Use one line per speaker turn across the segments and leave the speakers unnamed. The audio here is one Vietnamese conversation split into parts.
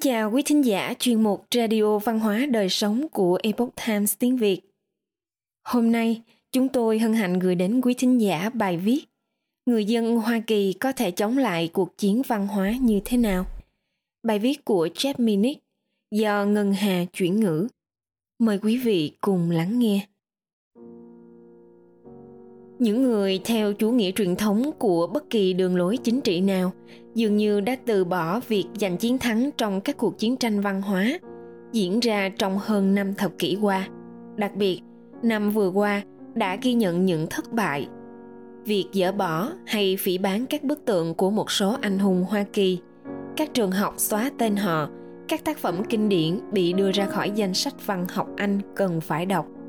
chào quý thính giả chuyên mục Radio Văn hóa Đời Sống của Epoch Times tiếng Việt. Hôm nay, chúng tôi hân hạnh gửi đến quý thính giả bài viết Người dân Hoa Kỳ có thể chống lại cuộc chiến văn hóa như thế nào? Bài viết của Jeff Minnick do Ngân Hà chuyển ngữ. Mời quý vị cùng lắng nghe. Những người theo chủ nghĩa truyền thống của bất kỳ đường lối chính trị nào dường như đã từ bỏ việc giành chiến thắng trong các cuộc chiến tranh văn hóa diễn ra trong hơn năm thập kỷ qua. Đặc biệt, năm vừa qua đã ghi nhận những thất bại. Việc dỡ bỏ hay phỉ bán các bức tượng của một số anh hùng Hoa Kỳ, các trường học xóa tên họ, các tác phẩm kinh điển bị đưa ra khỏi danh sách văn học Anh cần phải đọc –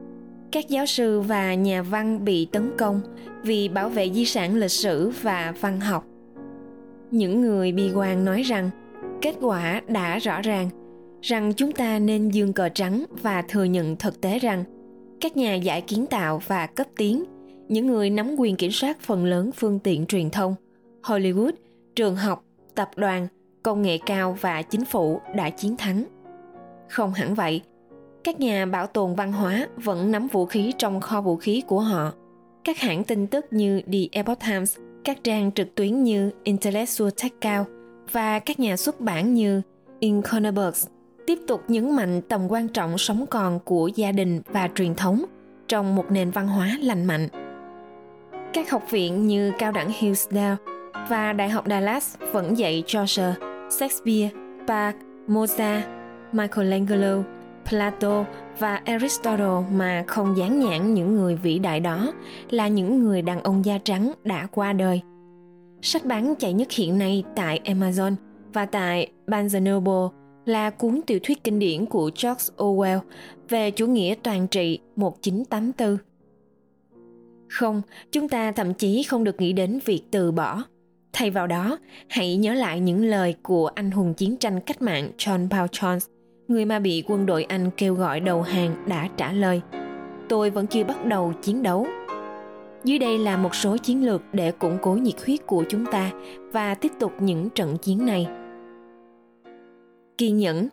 các giáo sư và nhà văn bị tấn công vì bảo vệ di sản lịch sử và văn học. Những người bi quan nói rằng, kết quả đã rõ ràng, rằng chúng ta nên dương cờ trắng và thừa nhận thực tế rằng các nhà giải kiến tạo và cấp tiến, những người nắm quyền kiểm soát phần lớn phương tiện truyền thông, hollywood, trường học, tập đoàn, công nghệ cao và chính phủ đã chiến thắng. Không hẳn vậy các nhà bảo tồn văn hóa vẫn nắm vũ khí trong kho vũ khí của họ. Các hãng tin tức như The Epoch Times, các trang trực tuyến như Intellectual Tech Cao và các nhà xuất bản như Inconabooks tiếp tục nhấn mạnh tầm quan trọng sống còn của gia đình và truyền thống trong một nền văn hóa lành mạnh. Các học viện như Cao đẳng Hillsdale và Đại học Dallas vẫn dạy Chaucer, Shakespeare, Bach, Mozart, Michelangelo, Plato và Aristotle mà không dán nhãn những người vĩ đại đó là những người đàn ông da trắng đã qua đời. Sách bán chạy nhất hiện nay tại Amazon và tại Barnes Noble là cuốn tiểu thuyết kinh điển của George Orwell về chủ nghĩa toàn trị 1984. Không, chúng ta thậm chí không được nghĩ đến việc từ bỏ. Thay vào đó, hãy nhớ lại những lời của anh hùng chiến tranh cách mạng John Paul Jones – người mà bị quân đội Anh kêu gọi đầu hàng đã trả lời. Tôi vẫn chưa bắt đầu chiến đấu. Dưới đây là một số chiến lược để củng cố nhiệt huyết của chúng ta và tiếp tục những trận chiến này. Kiên nhẫn.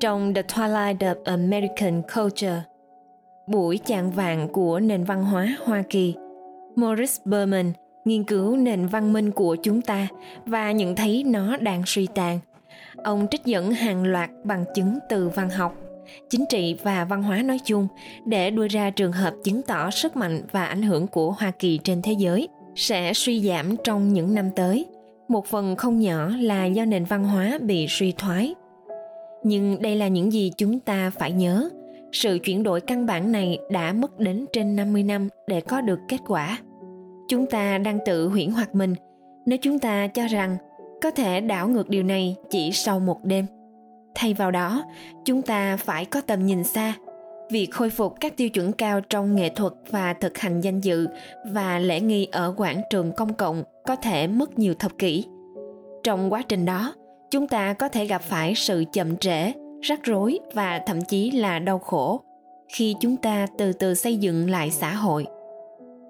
Trong The Twilight of American Culture, buổi chạng vàng của nền văn hóa Hoa Kỳ Morris Berman nghiên cứu nền văn minh của chúng ta và nhận thấy nó đang suy tàn ông trích dẫn hàng loạt bằng chứng từ văn học, chính trị và văn hóa nói chung để đưa ra trường hợp chứng tỏ sức mạnh và ảnh hưởng của hoa kỳ trên thế giới sẽ suy giảm trong những năm tới. Một phần không nhỏ là do nền văn hóa bị suy thoái. Nhưng đây là những gì chúng ta phải nhớ. Sự chuyển đổi căn bản này đã mất đến trên 50 năm để có được kết quả. Chúng ta đang tự huyễn hoặc mình. Nếu chúng ta cho rằng có thể đảo ngược điều này chỉ sau một đêm. Thay vào đó, chúng ta phải có tầm nhìn xa. Việc khôi phục các tiêu chuẩn cao trong nghệ thuật và thực hành danh dự và lễ nghi ở quảng trường công cộng có thể mất nhiều thập kỷ. Trong quá trình đó, chúng ta có thể gặp phải sự chậm trễ, rắc rối và thậm chí là đau khổ khi chúng ta từ từ xây dựng lại xã hội.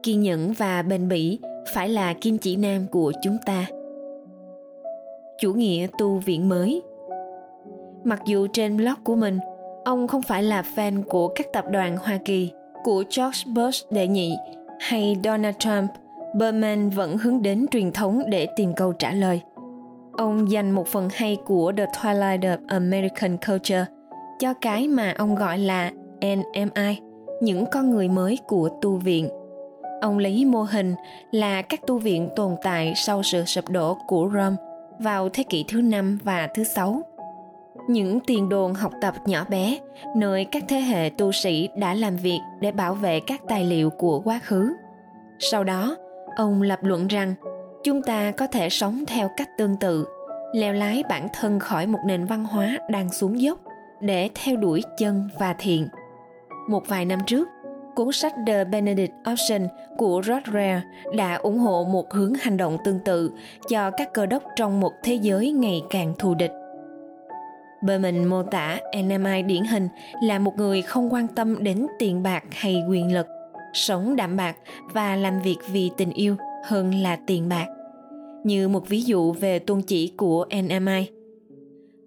Kiên nhẫn và bền bỉ phải là kim chỉ nam của chúng ta chủ nghĩa tu viện mới. Mặc dù trên blog của mình, ông không phải là fan của các tập đoàn Hoa Kỳ, của George Bush đệ nhị hay Donald Trump, Berman vẫn hướng đến truyền thống để tìm câu trả lời. Ông dành một phần hay của The Twilight of American Culture cho cái mà ông gọi là NMI, những con người mới của tu viện. Ông lấy mô hình là các tu viện tồn tại sau sự sụp đổ của Rome vào thế kỷ thứ năm và thứ sáu. Những tiền đồn học tập nhỏ bé, nơi các thế hệ tu sĩ đã làm việc để bảo vệ các tài liệu của quá khứ. Sau đó, ông lập luận rằng chúng ta có thể sống theo cách tương tự, leo lái bản thân khỏi một nền văn hóa đang xuống dốc để theo đuổi chân và thiện. Một vài năm trước, cuốn sách The Benedict Option của Rod Rare đã ủng hộ một hướng hành động tương tự cho các cơ đốc trong một thế giới ngày càng thù địch. Berman mô tả NMI điển hình là một người không quan tâm đến tiền bạc hay quyền lực, sống đạm bạc và làm việc vì tình yêu hơn là tiền bạc. Như một ví dụ về tôn chỉ của NMI.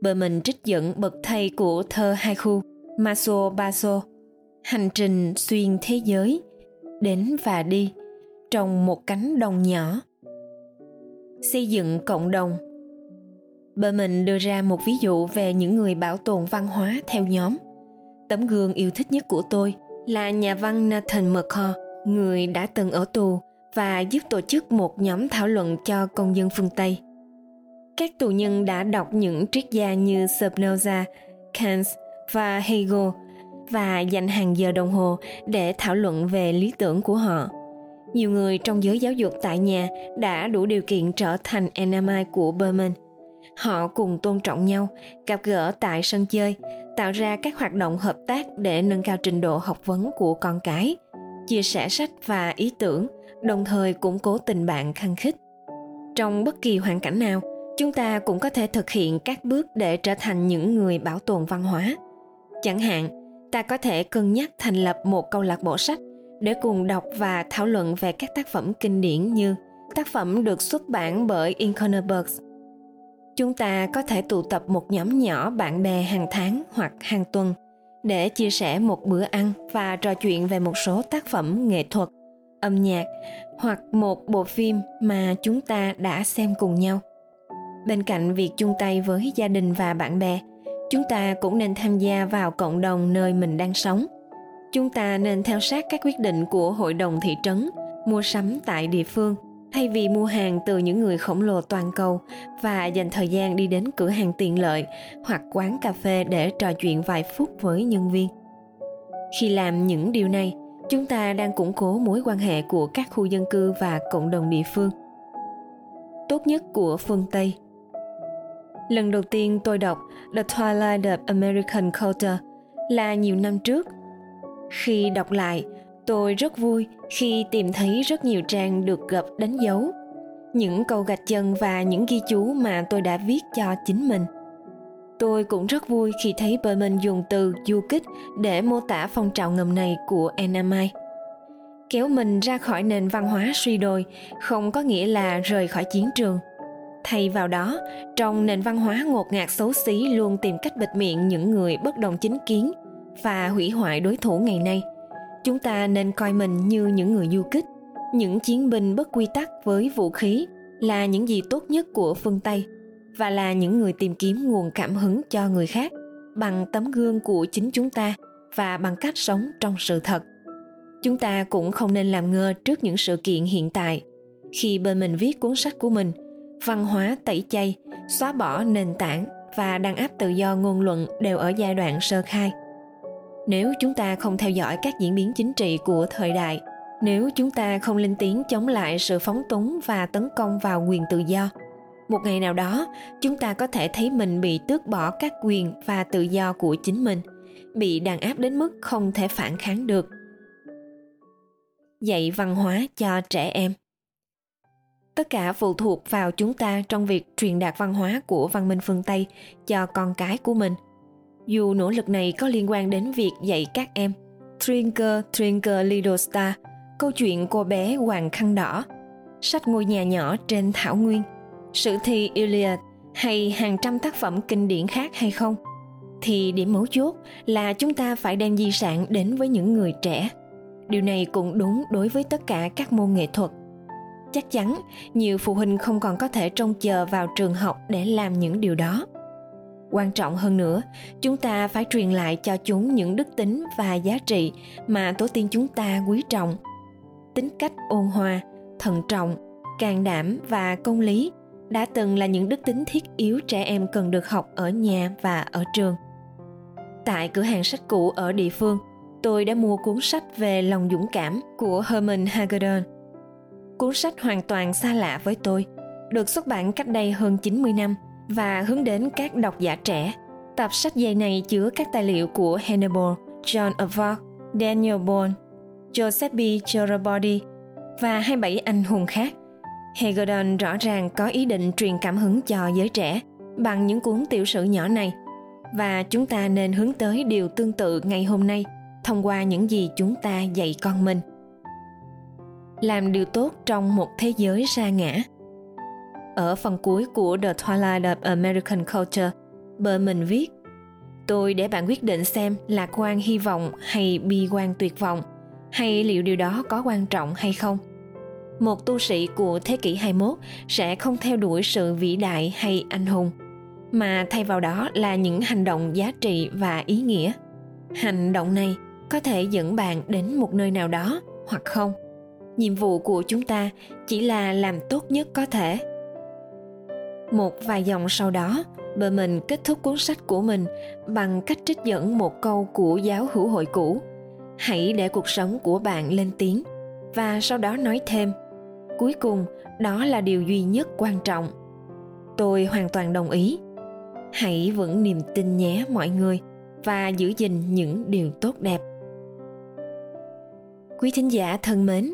Berman trích dẫn bậc thầy của thơ haiku Maso Baso, hành trình xuyên thế giới, đến và đi trong một cánh đồng nhỏ. Xây dựng cộng đồng Bờ mình đưa ra một ví dụ về những người bảo tồn văn hóa theo nhóm. Tấm gương yêu thích nhất của tôi là nhà văn Nathan McCall, người đã từng ở tù và giúp tổ chức một nhóm thảo luận cho công dân phương Tây. Các tù nhân đã đọc những triết gia như Spinoza, Kant và Hegel và dành hàng giờ đồng hồ để thảo luận về lý tưởng của họ. Nhiều người trong giới giáo dục tại nhà đã đủ điều kiện trở thành enamai của Berman. Họ cùng tôn trọng nhau, gặp gỡ tại sân chơi, tạo ra các hoạt động hợp tác để nâng cao trình độ học vấn của con cái, chia sẻ sách và ý tưởng, đồng thời củng cố tình bạn khăng khít. Trong bất kỳ hoàn cảnh nào, chúng ta cũng có thể thực hiện các bước để trở thành những người bảo tồn văn hóa. Chẳng hạn, ta có thể cân nhắc thành lập một câu lạc bộ sách để cùng đọc và thảo luận về các tác phẩm kinh điển như tác phẩm được xuất bản bởi Inconner Chúng ta có thể tụ tập một nhóm nhỏ bạn bè hàng tháng hoặc hàng tuần để chia sẻ một bữa ăn và trò chuyện về một số tác phẩm nghệ thuật, âm nhạc hoặc một bộ phim mà chúng ta đã xem cùng nhau. Bên cạnh việc chung tay với gia đình và bạn bè, chúng ta cũng nên tham gia vào cộng đồng nơi mình đang sống – chúng ta nên theo sát các quyết định của hội đồng thị trấn, mua sắm tại địa phương, thay vì mua hàng từ những người khổng lồ toàn cầu và dành thời gian đi đến cửa hàng tiện lợi hoặc quán cà phê để trò chuyện vài phút với nhân viên. Khi làm những điều này, chúng ta đang củng cố mối quan hệ của các khu dân cư và cộng đồng địa phương. Tốt nhất của phương tây lần đầu tiên tôi đọc the twilight of american culture là nhiều năm trước khi đọc lại, tôi rất vui khi tìm thấy rất nhiều trang được gập đánh dấu, những câu gạch chân và những ghi chú mà tôi đã viết cho chính mình tôi cũng rất vui khi thấy Berman dùng từ du kích để mô tả phong trào ngầm này của Enamai. Kéo mình ra khỏi nền văn hóa suy đồi, không có nghĩa là rời khỏi chiến trường. Thay vào đó, trong nền văn hóa ngột ngạt xấu xí luôn tìm cách bịt miệng những người bất đồng chính kiến – và hủy hoại đối thủ ngày nay. Chúng ta nên coi mình như những người du kích những chiến binh bất quy tắc với vũ khí là những gì tốt nhất của phương tây và là những người tìm kiếm nguồn cảm hứng cho người khác bằng tấm gương của chính chúng ta và bằng cách sống trong sự thật. Chúng ta cũng không nên làm ngơ trước những sự kiện hiện tại khi bên mình viết cuốn sách của mình văn hóa tẩy chay, xóa bỏ nền tảng và đàn áp tự do ngôn luận đều ở giai đoạn sơ khai. Nếu chúng ta không theo dõi các diễn biến chính trị của thời đại, nếu chúng ta không lên tiếng chống lại sự phóng túng và tấn công vào quyền tự do, một ngày nào đó, chúng ta có thể thấy mình bị tước bỏ các quyền và tự do của chính mình, bị đàn áp đến mức không thể phản kháng được. Dạy văn hóa cho trẻ em tất cả phụ thuộc vào chúng ta trong việc truyền đạt văn hóa của văn minh phương tây cho con cái của mình dù nỗ lực này có liên quan đến việc dạy các em Trinker, Trinker, Little Star, câu chuyện cô bé Hoàng Khăn Đỏ, sách ngôi nhà nhỏ trên thảo nguyên, sử thi Iliad hay hàng trăm tác phẩm kinh điển khác hay không? Thì điểm mấu chốt là chúng ta phải đem di sản đến với những người trẻ. Điều này cũng đúng đối với tất cả các môn nghệ thuật. Chắc chắn, nhiều phụ huynh không còn có thể trông chờ vào trường học để làm những điều đó. Quan trọng hơn nữa, chúng ta phải truyền lại cho chúng những đức tính và giá trị mà tổ tiên chúng ta quý trọng. Tính cách ôn hòa, thận trọng, can đảm và công lý đã từng là những đức tính thiết yếu trẻ em cần được học ở nhà và ở trường. Tại cửa hàng sách cũ ở địa phương, tôi đã mua cuốn sách về lòng dũng cảm của Herman Hagedorn. Cuốn sách hoàn toàn xa lạ với tôi, được xuất bản cách đây hơn 90 năm – và hướng đến các độc giả trẻ. Tập sách dày này chứa các tài liệu của Hannibal, John of Daniel Boone, Giuseppe Garibaldi và 27 anh hùng khác. Hegedon rõ ràng có ý định truyền cảm hứng cho giới trẻ bằng những cuốn tiểu sử nhỏ này và chúng ta nên hướng tới điều tương tự ngày hôm nay thông qua những gì chúng ta dạy con mình làm điều tốt trong một thế giới sa ngã ở phần cuối của The Twilight of American Culture, Bờ mình viết Tôi để bạn quyết định xem lạc quan hy vọng hay bi quan tuyệt vọng, hay liệu điều đó có quan trọng hay không. Một tu sĩ của thế kỷ 21 sẽ không theo đuổi sự vĩ đại hay anh hùng, mà thay vào đó là những hành động giá trị và ý nghĩa. Hành động này có thể dẫn bạn đến một nơi nào đó hoặc không. Nhiệm vụ của chúng ta chỉ là làm tốt nhất có thể. Một vài dòng sau đó, Berman kết thúc cuốn sách của mình bằng cách trích dẫn một câu của giáo hữu hội cũ hãy để cuộc sống của bạn lên tiếng. Và sau đó nói thêm cuối cùng đó là điều duy nhất quan trọng. Tôi hoàn toàn đồng ý. Hãy vững niềm tin nhé mọi người và giữ gìn những điều tốt đẹp. Quý thính giả thân mến